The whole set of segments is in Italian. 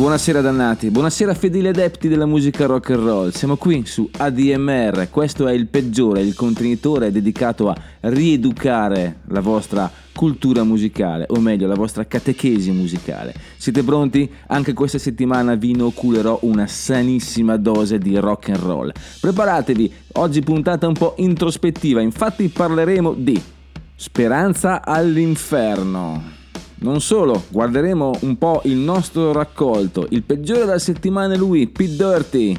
Buonasera dannati, buonasera fedeli adepti della musica rock and roll. Siamo qui su ADMR, questo è il peggiore, il contenitore dedicato a rieducare la vostra cultura musicale, o meglio la vostra catechesi musicale. Siete pronti? Anche questa settimana vi inoculerò una sanissima dose di rock and roll. Preparatevi, oggi puntata un po' introspettiva, infatti parleremo di Speranza all'inferno. Non solo, guarderemo un po' il nostro raccolto, il peggiore della settimana è lui, Pete Dirty.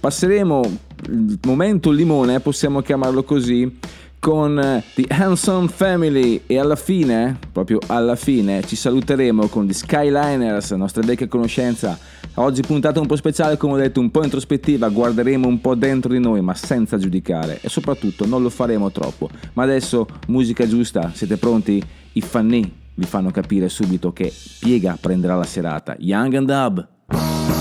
Passeremo il momento limone, possiamo chiamarlo così, con eh, The Handsome Family e alla fine, proprio alla fine, ci saluteremo con The Skyliners, nostra vecchia conoscenza. Oggi puntata un po' speciale, come ho detto, un po' introspettiva, guarderemo un po' dentro di noi, ma senza giudicare e soprattutto non lo faremo troppo. Ma adesso musica giusta, siete pronti? I fanni vi fanno capire subito che Piega prenderà la serata. Young and Dub.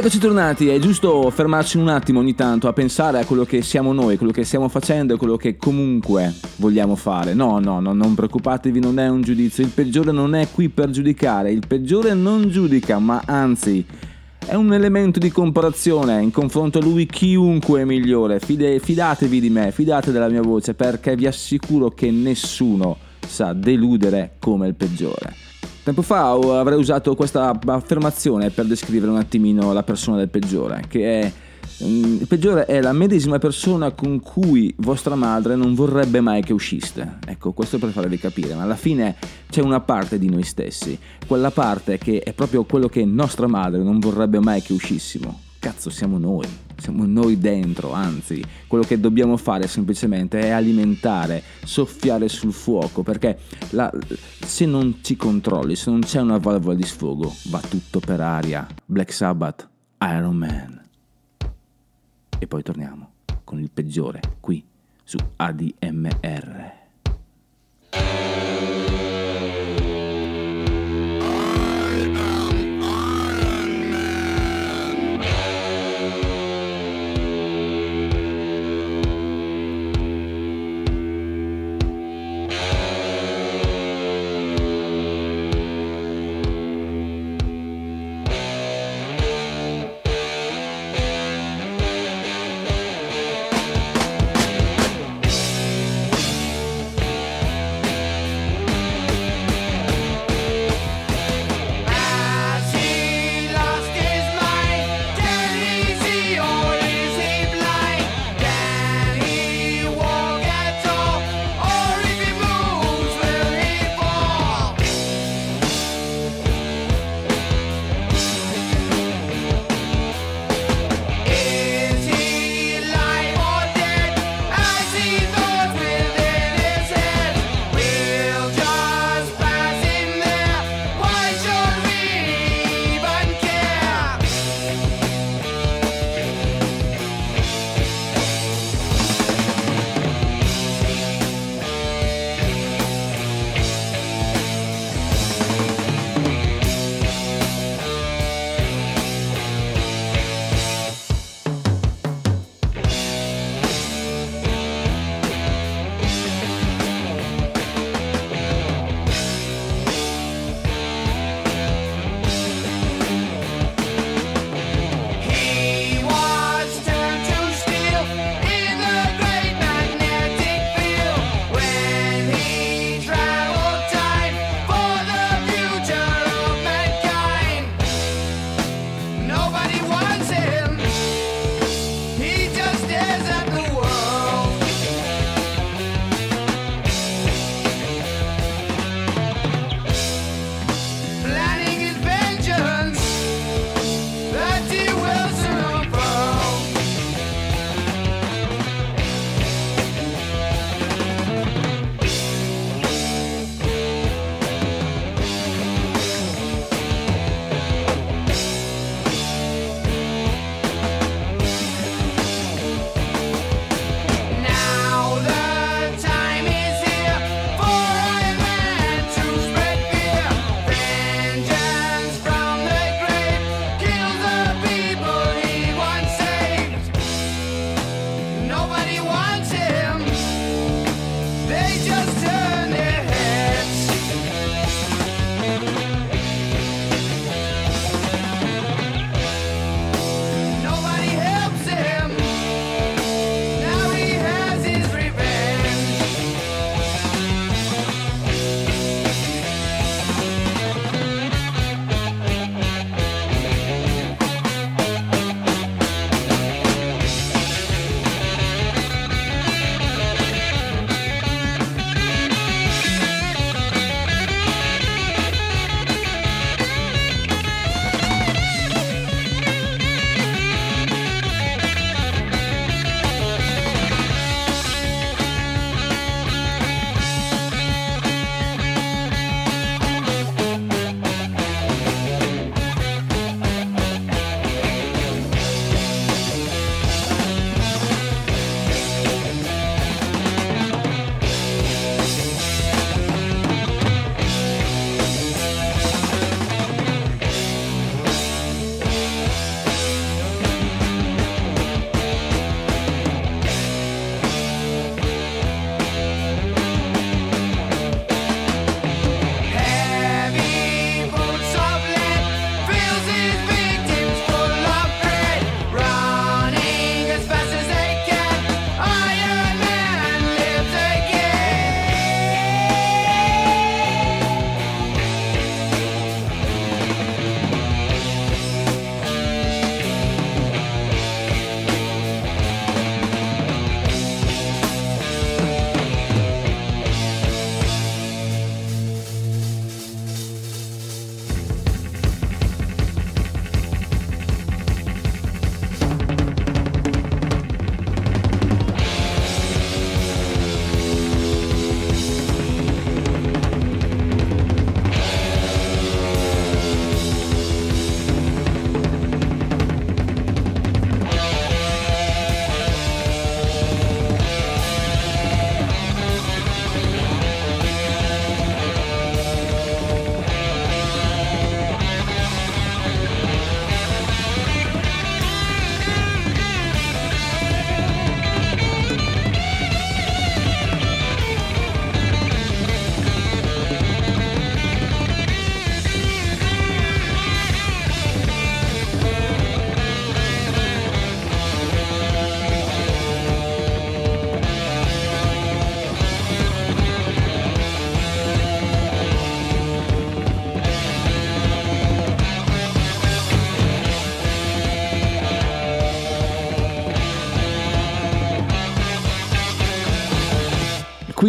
Eccoci tornati, è giusto fermarci un attimo ogni tanto a pensare a quello che siamo noi, quello che stiamo facendo e quello che comunque vogliamo fare. No, no, no, non preoccupatevi, non è un giudizio, il peggiore non è qui per giudicare, il peggiore non giudica, ma anzi è un elemento di comparazione, in confronto a lui chiunque è migliore, Fide- fidatevi di me, fidate della mia voce perché vi assicuro che nessuno sa deludere come il peggiore. Tempo fa avrei usato questa affermazione per descrivere un attimino la persona del peggiore, che è mm, il peggiore è la medesima persona con cui vostra madre non vorrebbe mai che usciste. Ecco, questo per farvi capire, ma alla fine c'è una parte di noi stessi, quella parte che è proprio quello che nostra madre non vorrebbe mai che uscissimo. Cazzo, siamo noi, siamo noi dentro, anzi, quello che dobbiamo fare semplicemente è alimentare, soffiare sul fuoco, perché la, se non ci controlli, se non c'è una valvola di sfogo, va tutto per aria. Black Sabbath, Iron Man. E poi torniamo con il peggiore qui su ADMR.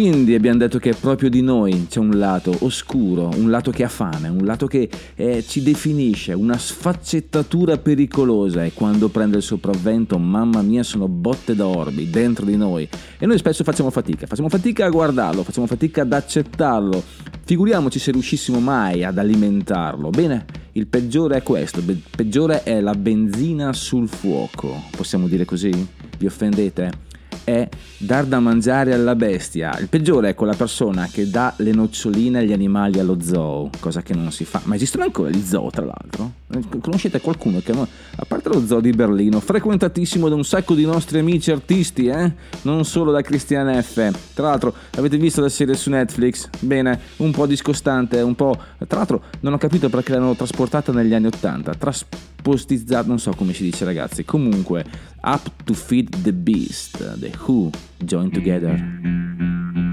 Quindi abbiamo detto che proprio di noi c'è un lato oscuro, un lato che ha fame, un lato che eh, ci definisce, una sfaccettatura pericolosa e quando prende il sopravvento, mamma mia, sono botte da orbi dentro di noi. E noi spesso facciamo fatica, facciamo fatica a guardarlo, facciamo fatica ad accettarlo. Figuriamoci se riuscissimo mai ad alimentarlo. Bene, il peggiore è questo, il peggiore è la benzina sul fuoco. Possiamo dire così? Vi offendete? È dar da mangiare alla bestia. Il peggiore è quella persona che dà le noccioline agli animali allo zoo, cosa che non si fa. Ma esistono ancora gli zoo, tra l'altro? Conoscete qualcuno che, a parte lo zoo di Berlino, frequentatissimo da un sacco di nostri amici artisti, eh? Non solo da Christian F. Tra l'altro, avete visto la serie su Netflix? Bene, un po' discostante, un po'... Tra l'altro, non ho capito perché l'hanno trasportata negli anni 80. Traspostizzato, non so come si dice ragazzi. Comunque, Up to Feed the Beast, The Who, Join Together.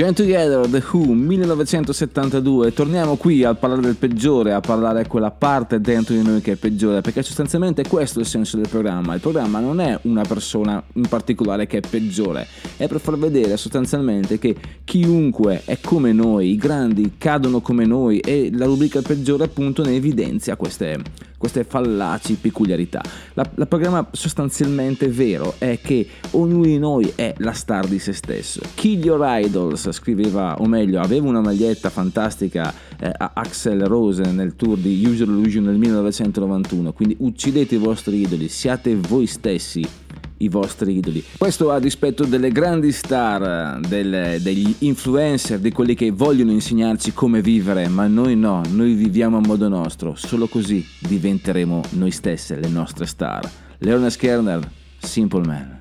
Join Together, The Who, 1972. Torniamo qui a parlare del peggiore, a parlare quella parte dentro di noi che è peggiore, perché sostanzialmente questo è il senso del programma. Il programma non è una persona in particolare che è peggiore, è per far vedere sostanzialmente che chiunque è come noi, i grandi cadono come noi e la rubrica peggiore appunto ne evidenzia queste, queste fallaci peculiarità. La, la programma sostanzialmente vero è che ognuno di noi è la star di se stesso. Kill Your Idols scriveva, o meglio, aveva una maglietta fantastica eh, a Axel Rose nel tour di Usual Illusion nel 1991, quindi uccidete i vostri idoli, siate voi stessi i vostri idoli. Questo a dispetto delle grandi star, del, degli influencer, di quelli che vogliono insegnarci come vivere, ma noi no, noi viviamo a modo nostro, solo così diventeremo noi stesse le nostre star. Leona Skerner, Simple Man.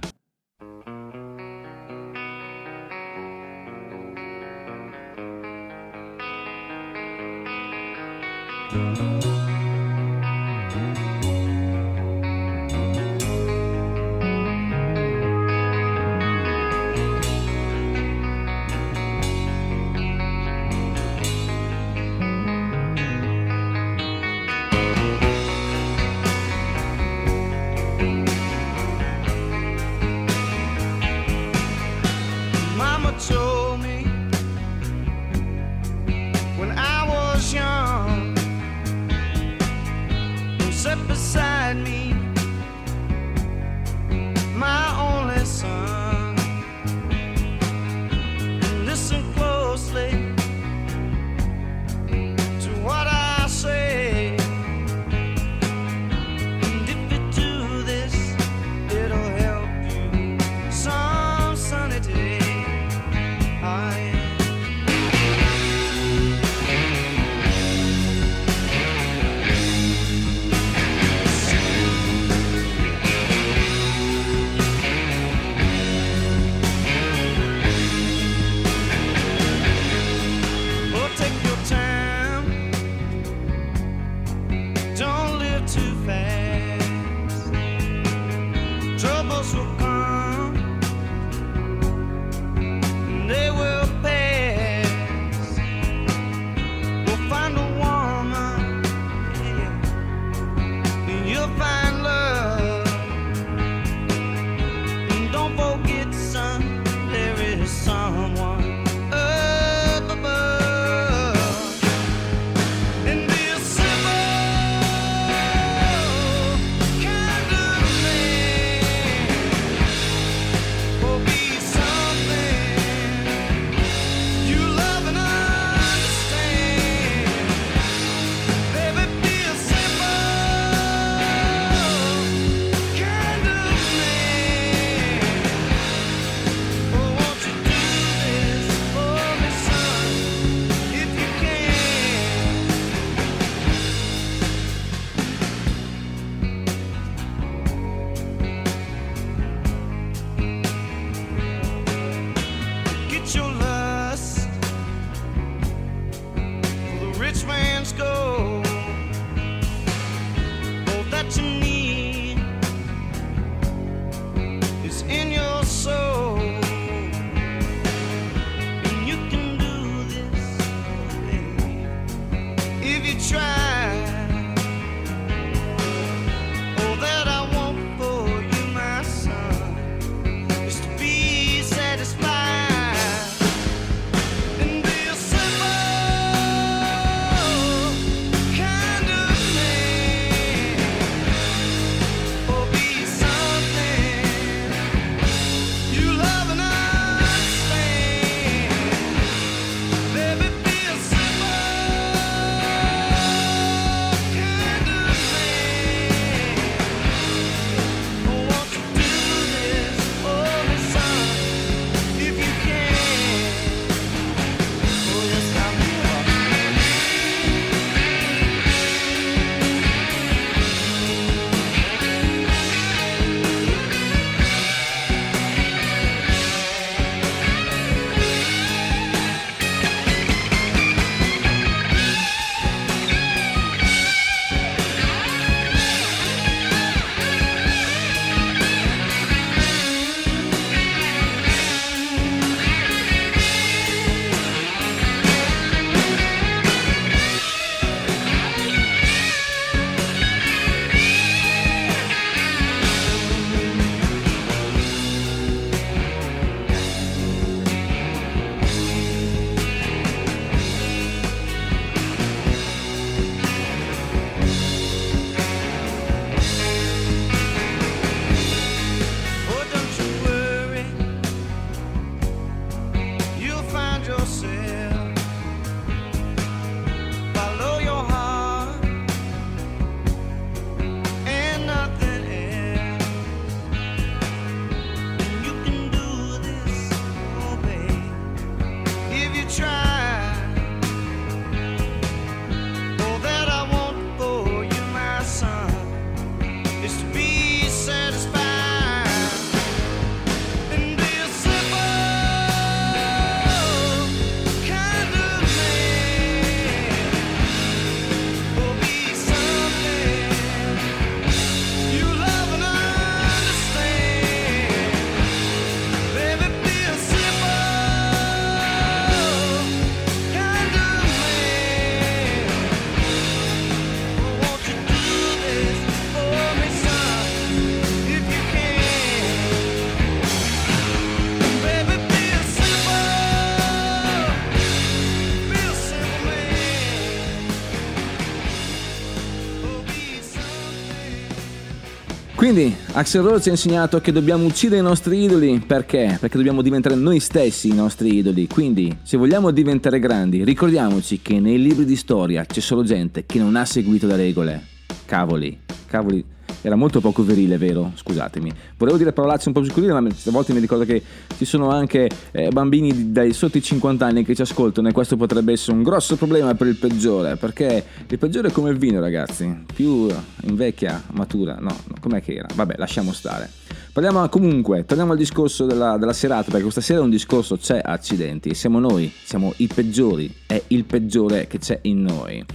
Quindi Axel Rose ci ha insegnato che dobbiamo uccidere i nostri idoli perché? Perché dobbiamo diventare noi stessi i nostri idoli. Quindi, se vogliamo diventare grandi, ricordiamoci che nei libri di storia c'è solo gente che non ha seguito le regole. Cavoli, cavoli. Era molto poco virile, vero? Scusatemi. Volevo dire parolacce un po' più scurrile, ma a volte mi ricordo che ci sono anche eh, bambini dai sotto i 50 anni che ci ascoltano e questo potrebbe essere un grosso problema per il peggiore, perché il peggiore è come il vino, ragazzi. Più invecchia, matura. No, no, com'è che era? Vabbè, lasciamo stare. Parliamo comunque, torniamo al discorso della, della serata, perché questa sera un discorso c'è, accidenti. Siamo noi, siamo i peggiori, è il peggiore che c'è in noi.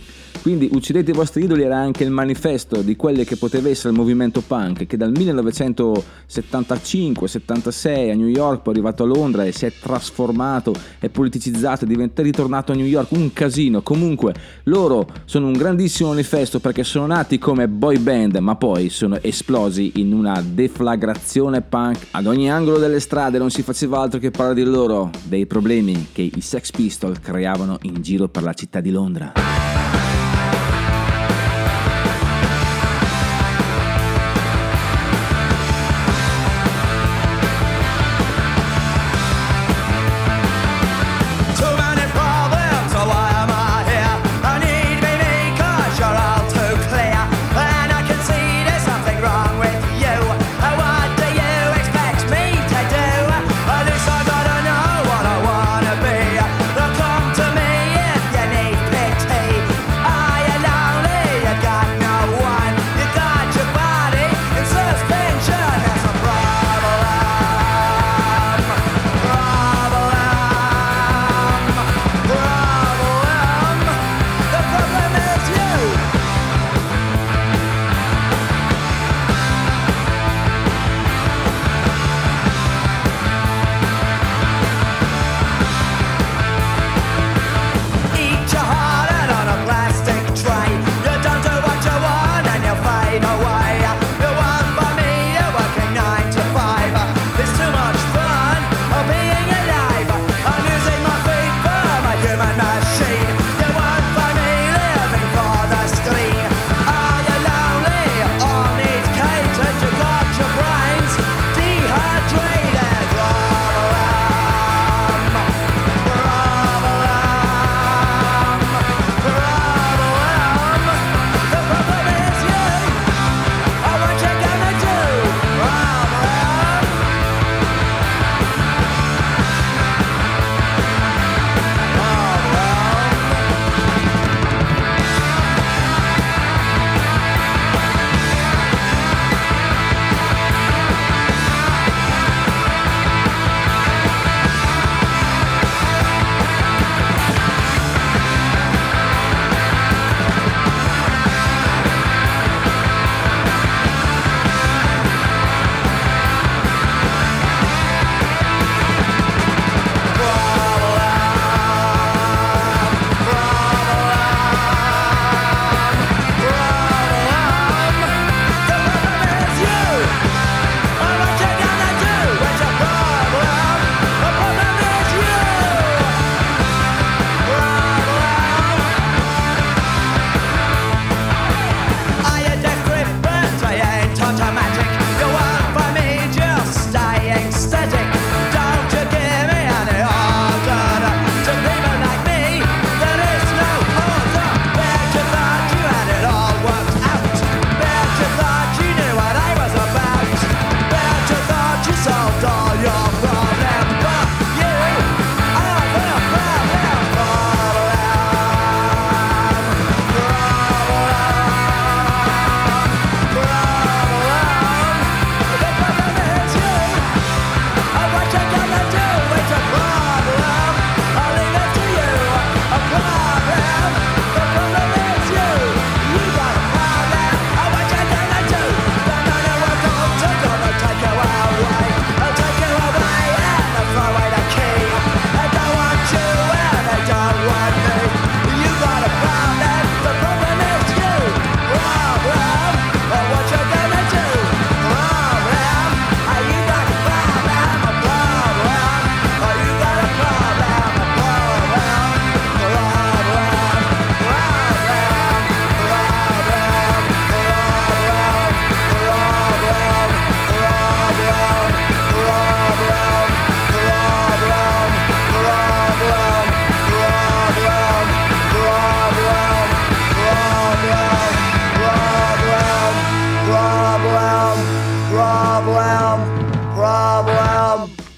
Quindi Uccidete i vostri idoli era anche il manifesto di quello che poteva essere il movimento punk che dal 1975-76 a New York, poi è arrivato a Londra e si è trasformato, è politicizzato, è ritornato a New York, un casino. Comunque loro sono un grandissimo manifesto perché sono nati come boy band ma poi sono esplosi in una deflagrazione punk. Ad ogni angolo delle strade non si faceva altro che parlare di loro, dei problemi che i Sex Pistols creavano in giro per la città di Londra.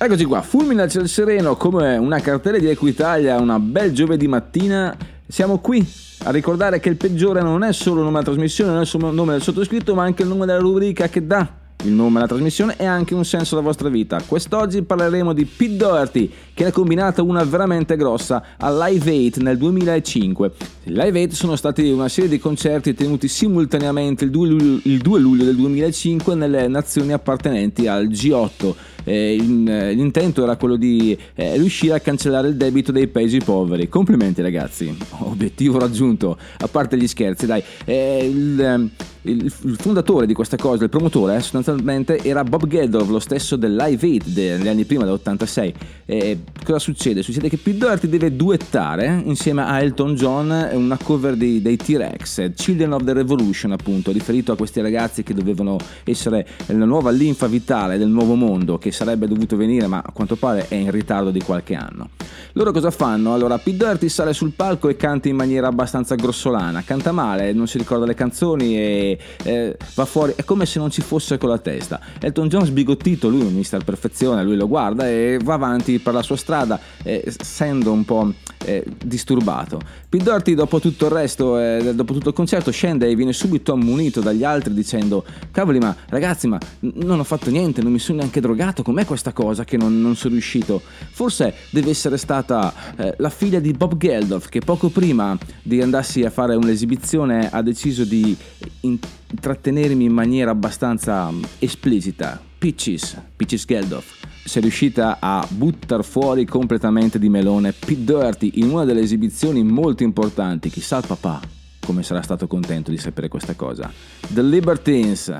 Eccoci qua, fulmine al cielo sereno come una cartella di Equitalia, una bel giovedì mattina. Siamo qui a ricordare che il peggiore non è solo il nome della trasmissione, non è solo il nome del sottoscritto, ma anche il nome della rubrica che dà il nome della trasmissione e anche un senso alla vostra vita. Quest'oggi parleremo di Pete Doherty, che ha combinata una veramente grossa a Live 8 nel 2005. I Live 8 sono stati una serie di concerti tenuti simultaneamente il 2 luglio, il 2 luglio del 2005 nelle nazioni appartenenti al G8. Eh, in- eh, l'intento era quello di eh, riuscire a cancellare il debito dei paesi poveri. Complimenti ragazzi, obiettivo raggiunto, a parte gli scherzi, dai. Eh, il, ehm, il, il fondatore di questa cosa, il promotore, eh, sostanzialmente era Bob Geldof, lo stesso del Live 8 degli anni prima, dell'86. Eh, cosa succede? Succede che Pete Doherty deve duettare insieme a Elton John una cover di- dei T-Rex, eh, Children of the Revolution appunto, riferito a questi ragazzi che dovevano essere la nuova linfa vitale del nuovo mondo che sarebbe dovuto venire ma a quanto pare è in ritardo di qualche anno. Loro cosa fanno? Allora Pete Doherty sale sul palco e canta in maniera abbastanza grossolana, canta male, non si ricorda le canzoni e eh, va fuori, è come se non ci fosse con la testa. Elton John sbigottito, lui è un mister perfezione, lui lo guarda e va avanti per la sua strada, eh, essendo un po' eh, disturbato. Pete Doherty dopo tutto il resto, eh, dopo tutto il concerto, scende e viene subito ammonito dagli altri dicendo cavoli ma ragazzi ma non ho fatto niente, non mi sono neanche drogato, com'è questa cosa che non, non sono riuscito? Forse deve essere stata eh, la figlia di Bob Geldof che poco prima di andarsi a fare un'esibizione ha deciso di intrattenermi in maniera abbastanza mm, esplicita. Peaches, Peaches Geldof si è riuscita a buttare fuori completamente di melone Pete Doherty in una delle esibizioni molto importanti. Chissà il papà come sarà stato contento di sapere questa cosa. The Libertines.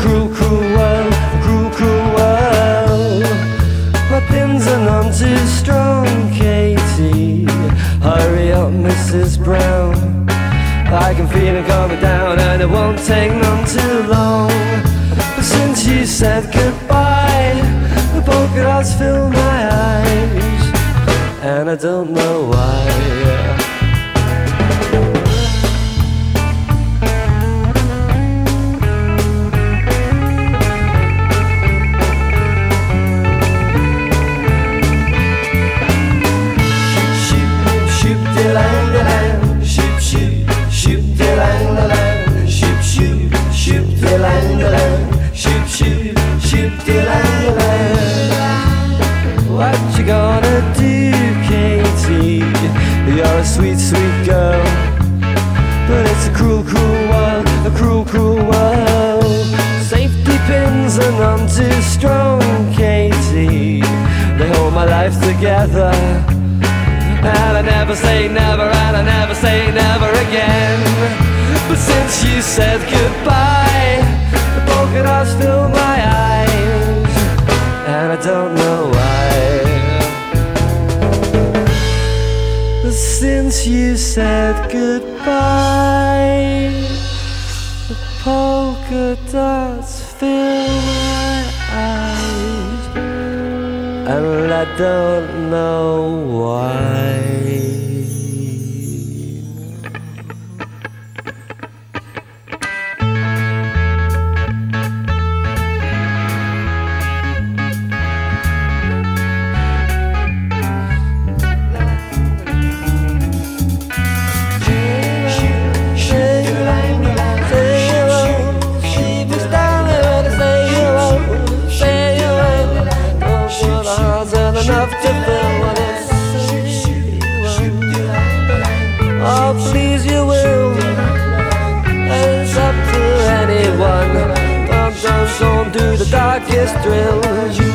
Cruel, cruel world, cruel, cruel world. My pins are none too strong, Katie. Hurry up, Mrs. Brown. I can feel it coming down, and it won't take none too long. But since you said goodbye, the polka dots fill my eyes, and I don't know why. You're a sweet, sweet girl, but it's a cruel, cruel world, a cruel, cruel world. Safety pins are none too strong, Katie. They hold my life together. And I never say never, and I never say never again. But since you said goodbye, the polka dots fill my eyes, and I don't you said goodbye, the polka dots fill my eyes and I don't know why. The darkest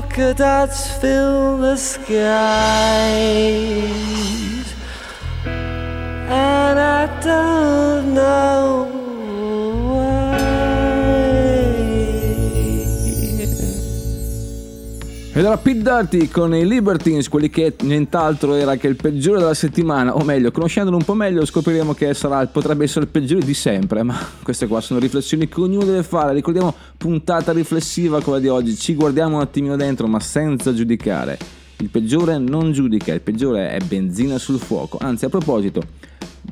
Polka dots fill the skies, and I don't know Ed era Pete Dirty con i Libertines, quelli che nient'altro era che il peggiore della settimana, o meglio, conoscendolo un po' meglio scopriremo che sarà, potrebbe essere il peggiore di sempre, ma queste qua sono riflessioni che ognuno deve fare, ricordiamo puntata riflessiva quella di oggi, ci guardiamo un attimino dentro ma senza giudicare. Il peggiore non giudica, il peggiore è benzina sul fuoco, anzi a proposito,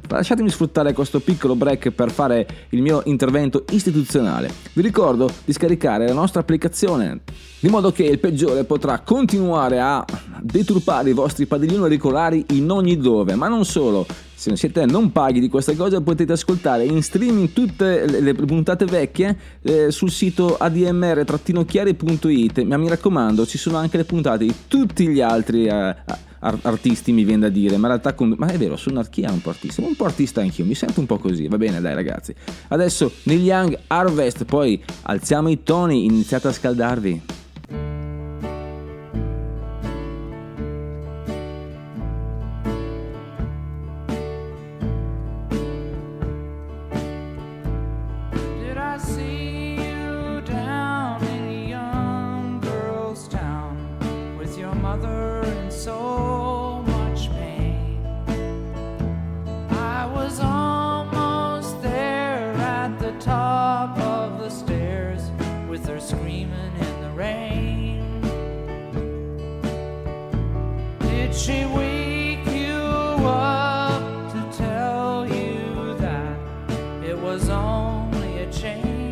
Lasciatemi sfruttare questo piccolo break per fare il mio intervento istituzionale. Vi ricordo di scaricare la nostra applicazione, di modo che il peggiore potrà continuare a deturpare i vostri padiglioni auricolari in ogni dove, ma non solo. Se siete non paghi di queste cose potete ascoltare in streaming tutte le, puntate vecchie eh, sul sito admr-chiari.it, ma mi raccomando ci sono anche le puntate di tutti gli altri eh, ar- artisti mi viene da dire, ma in realtà con- ma è vero, sono chi un po' artista, un po' artista anch'io, mi sento un po' così, va bene dai ragazzi. Adesso Neil Young Harvest, poi alziamo i toni, iniziate a scaldarvi. She wake you up to tell you that it was only a change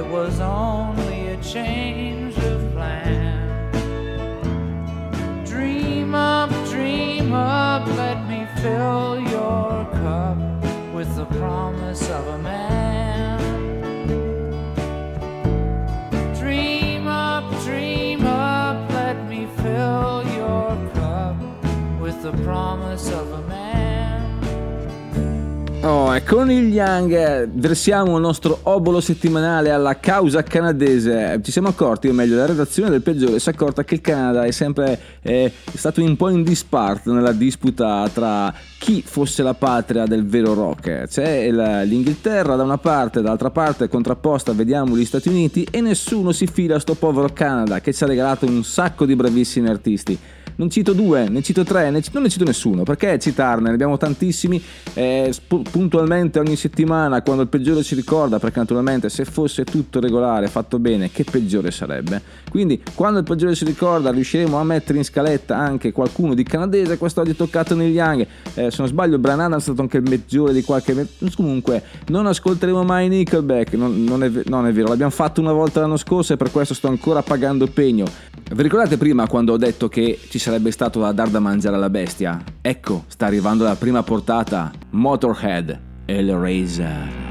it was only a change E con il Young versiamo il nostro obolo settimanale alla causa canadese. Ci siamo accorti, o meglio, la redazione del peggiore si è accorta che il Canada è sempre eh, stato un po' in disparte nella disputa tra chi fosse la patria del vero rock. C'è il- l'Inghilterra da una parte, dall'altra parte contrapposta vediamo gli Stati Uniti e nessuno si fila a sto povero Canada che ci ha regalato un sacco di bravissimi artisti. Non cito due, ne cito tre, ne ci- non ne cito nessuno, perché citarne? Ne abbiamo tantissimi eh, puntualmente ogni settimana quando il peggiore ci ricorda, perché naturalmente se fosse tutto regolare, fatto bene, che peggiore sarebbe? Quindi quando il peggiore ci ricorda riusciremo a mettere in scaletta anche qualcuno di canadese, quest'oggi è toccato negli Young, eh, se non sbaglio Brian Adams è stato anche il peggiore di qualche... Comunque non ascolteremo mai Nickelback, non, non è, non è vero, l'abbiamo fatto una volta l'anno scorso e per questo sto ancora pagando pegno. Vi ricordate prima quando ho detto che ci sarebbe stato da dar da mangiare alla bestia? Ecco, sta arrivando la prima portata, Motorhead e il Razor.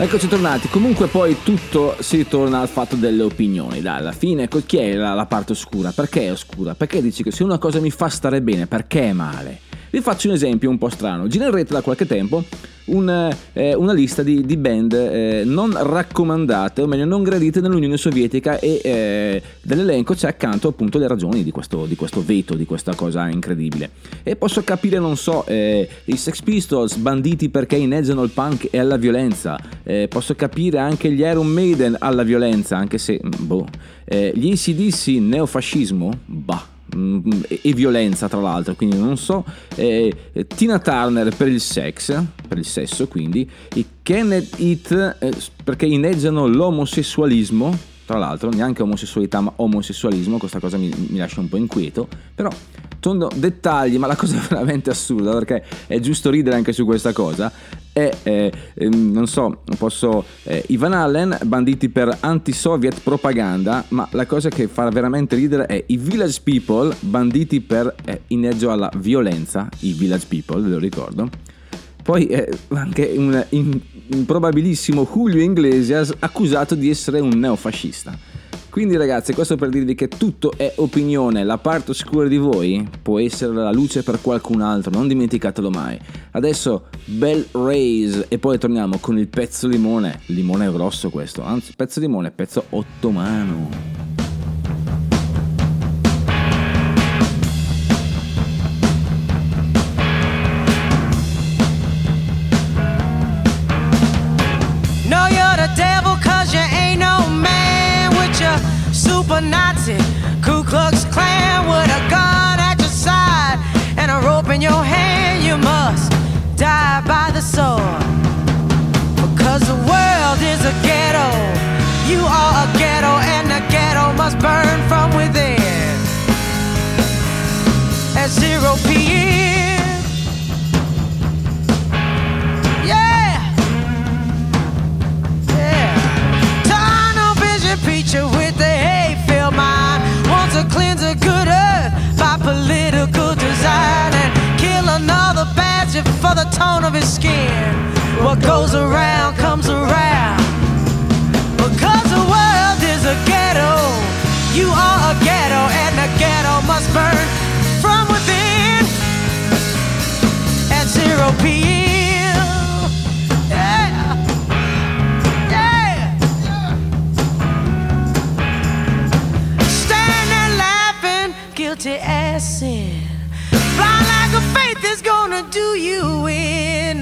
Eccoci tornati, comunque poi tutto si ritorna al fatto delle opinioni, dai, alla fine co- chi è la, la parte oscura? Perché è oscura? Perché dici che se una cosa mi fa stare bene, perché è male? Vi faccio un esempio un po' strano, gira in rete da qualche tempo un, eh, una lista di, di band eh, non raccomandate, o meglio non gradite nell'Unione Sovietica e eh, c'è accanto appunto le ragioni di questo, di questo veto, di questa cosa incredibile. E posso capire, non so, eh, i Sex Pistols banditi perché inneggiano il punk e alla violenza, eh, posso capire anche gli Iron Maiden alla violenza, anche se, boh, eh, gli ACDC neofascismo, bah. mm, e e violenza tra l'altro quindi non so. Eh, eh, Tina Turner per il sex per il sesso quindi i Kenneth Heat eh, perché inneggiano l'omosessualismo tra l'altro neanche omosessualità ma omosessualismo questa cosa mi, mi lascia un po' inquieto però sono dettagli ma la cosa è veramente assurda perché è giusto ridere anche su questa cosa è, eh, ehm, non so, posso... eh, Ivan Allen, banditi per anti-soviet propaganda, ma la cosa che fa veramente ridere è i Village People, banditi per eh, inneggio alla violenza, i Village People, ve lo ricordo. Poi eh, anche un improbabilissimo Julio Iglesias accusato di essere un neofascista. Quindi ragazzi, questo per dirvi che tutto è opinione, la parte oscura di voi può essere la luce per qualcun altro, non dimenticatelo mai. Adesso bel raise e poi torniamo con il pezzo limone, limone grosso questo, anzi pezzo limone, pezzo ottomano. Super Nazi Ku Klux Klan with a gun at your side and a rope in your hand. You must die by the sword because the world is a ghetto. You are a ghetto and the ghetto must burn from within. At zero PM. Bastard for the tone of his skin. What goes around comes around. Because the world is a ghetto, you are a ghetto, and the ghetto must burn from within at zero PM.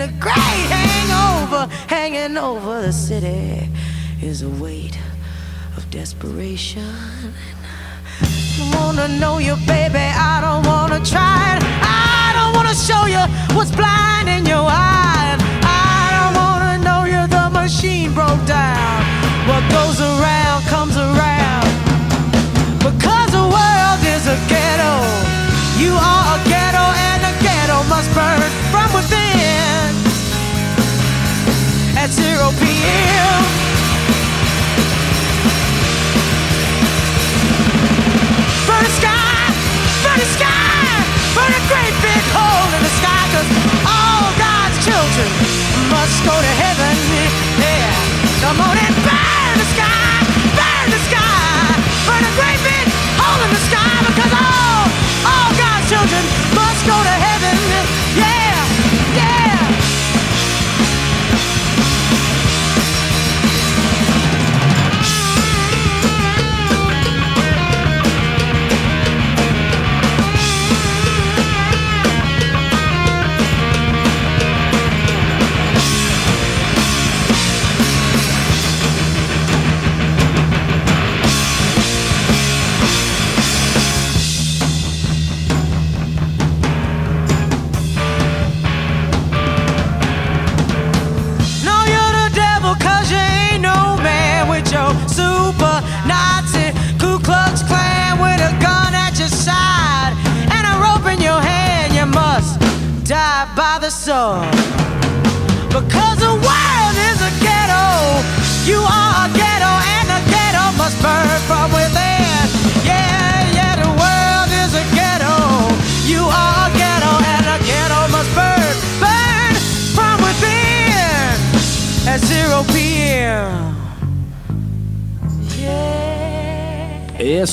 The great hangover hanging over the city is a weight of desperation. I wanna know you, baby. I don't wanna try it. I don't wanna show you what's blind in your eyes. I don't wanna know you. The machine broke down. What goes around comes around. Because the world is a ghetto. You are a ghetto, At zero p.m. Burn the sky, sky, great big hole in the all God's children must go to heaven. Yeah, come on and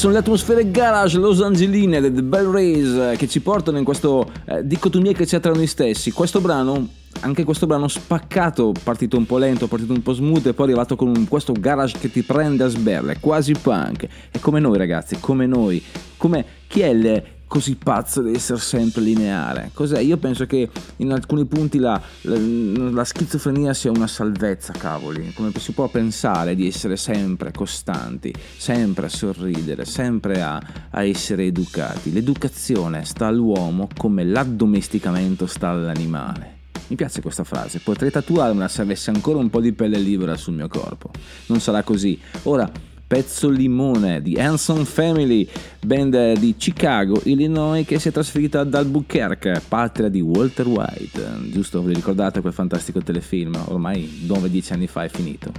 sono le atmosfere garage Los Angeline The Bell Race che ci portano in questo eh, dicotomia che c'è tra noi stessi. Questo brano, anche questo brano spaccato, partito un po' lento, partito un po' smooth e poi arrivato con un- questo garage che ti prende a sberle, quasi punk. È come noi ragazzi, come noi. Come chi è il così pazzo di essere sempre lineare? Cos'è? Io penso che in alcuni punti la, la- la schizofrenia sia una salvezza, cavoli. Come si può pensare di essere sempre costanti, sempre a sorridere, sempre a, a essere educati? L'educazione sta all'uomo come l'addomesticamento sta all'animale. Mi piace questa frase, potrei tatuarmela se avessi ancora un po' di pelle libera sul mio corpo. Non sarà così. Ora, Pezzo Limone di Hanson Family, band di Chicago, Illinois, che si è trasferita ad Albuquerque, patria di Walter White. Giusto, vi ricordate quel fantastico telefilm? Ormai 9-10 anni fa è finito.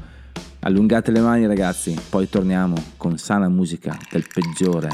Allungate le mani ragazzi, poi torniamo con sana musica del peggiore.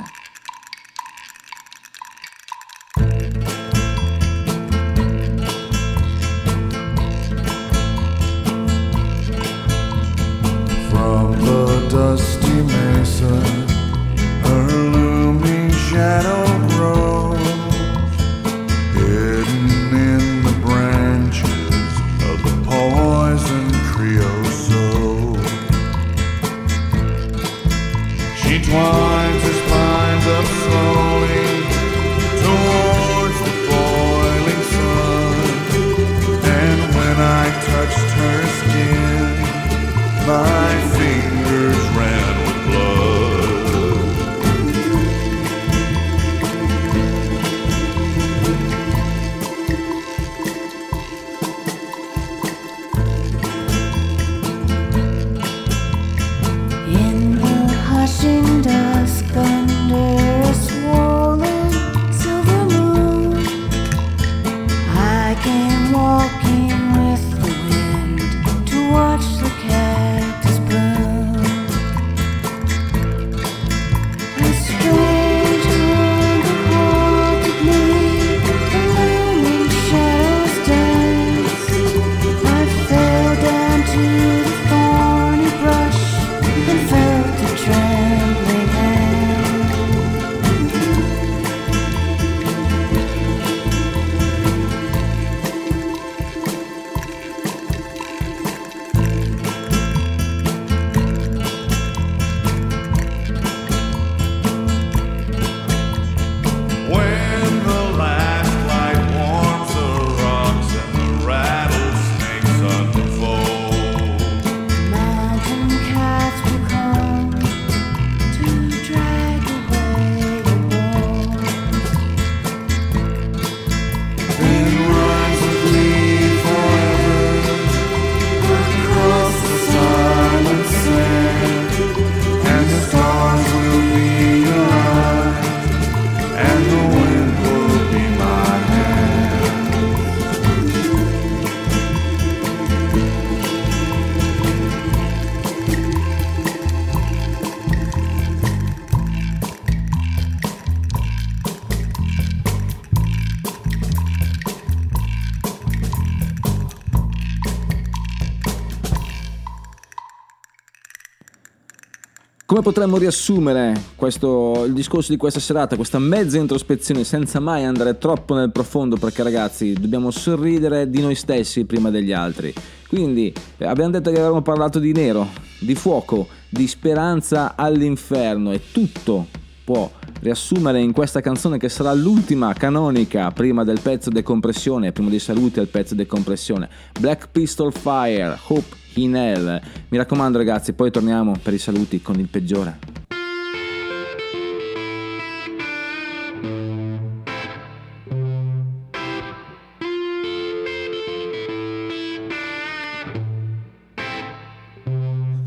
Come potremmo riassumere questo, il discorso di questa serata, questa mezza introspezione senza mai andare troppo nel profondo perché ragazzi dobbiamo sorridere di noi stessi prima degli altri. Quindi eh, abbiamo detto che avevamo parlato di nero, di fuoco, di speranza all'inferno e tutto può riassumere in questa canzone che sarà l'ultima canonica prima del pezzo decompressione, prima dei saluti al pezzo decompressione. Black Pistol Fire, Hope in Hell. Mi raccomando ragazzi, poi torniamo per i saluti con il peggiore.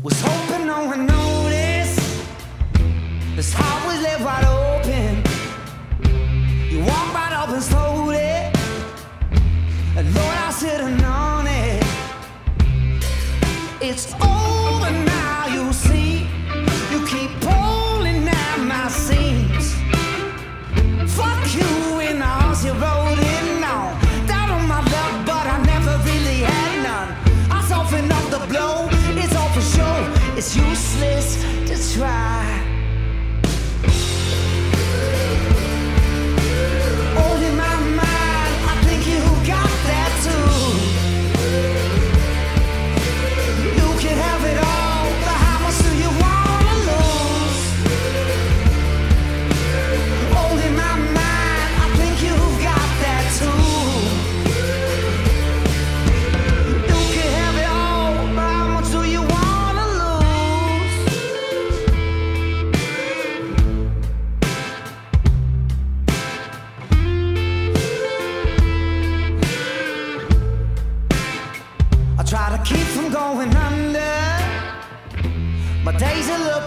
Was hoping no one noticed. This heart was left wide open. Try.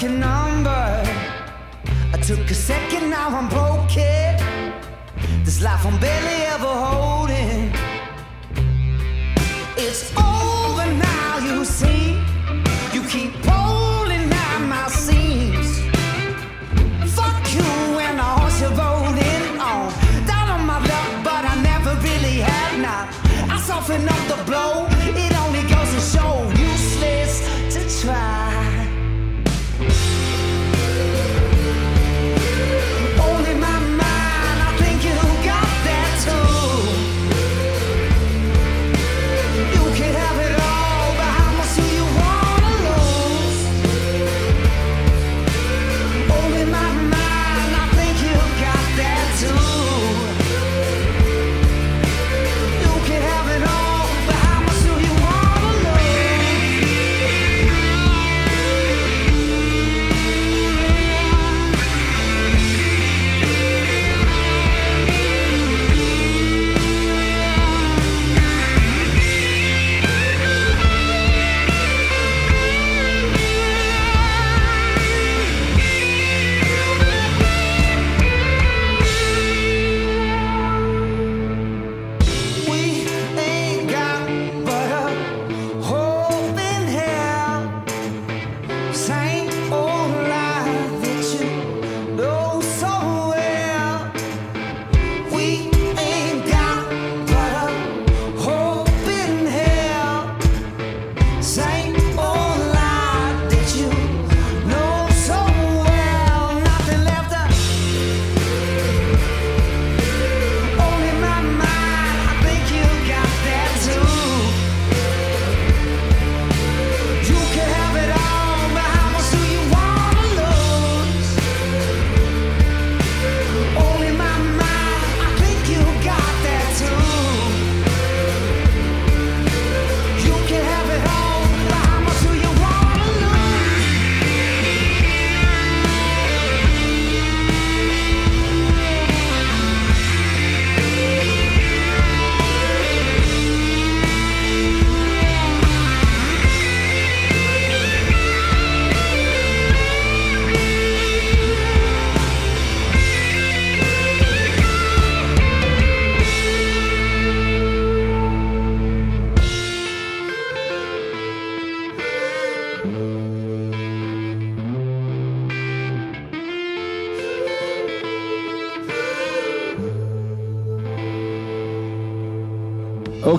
Lucky number. I took a second, now I'm broken. This life I'm barely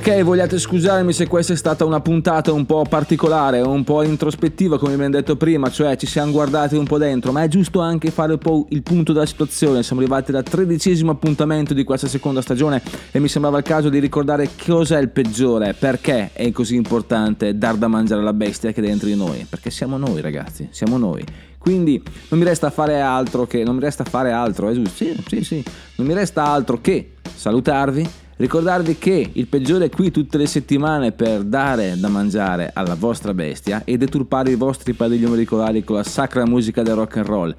Vogliate scusarmi se questa è stata una puntata un po' particolare, un po' introspettiva come abbiamo detto prima, cioè ci siamo guardati un po' dentro, ma è giusto anche fare un po' il punto della situazione. Siamo arrivati al tredicesimo appuntamento di questa seconda stagione e mi sembrava il caso di ricordare cosa è il peggiore, perché è così importante dar da mangiare alla bestia che è dentro di noi, perché siamo noi ragazzi, siamo noi. Quindi non mi resta fare altro che, non mi resta fare altro, giusto? Sì, sì, sì, non mi resta altro che salutarvi Ricordarvi che il peggiore è qui tutte le settimane per dare da mangiare alla vostra bestia e deturpare i vostri padiglioni auricolari con la sacra musica del rock and roll.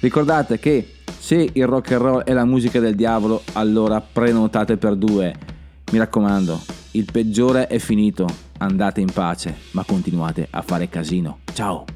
Ricordate che se il rock and roll è la musica del diavolo, allora prenotate per due. Mi raccomando, il peggiore è finito, andate in pace, ma continuate a fare casino. Ciao!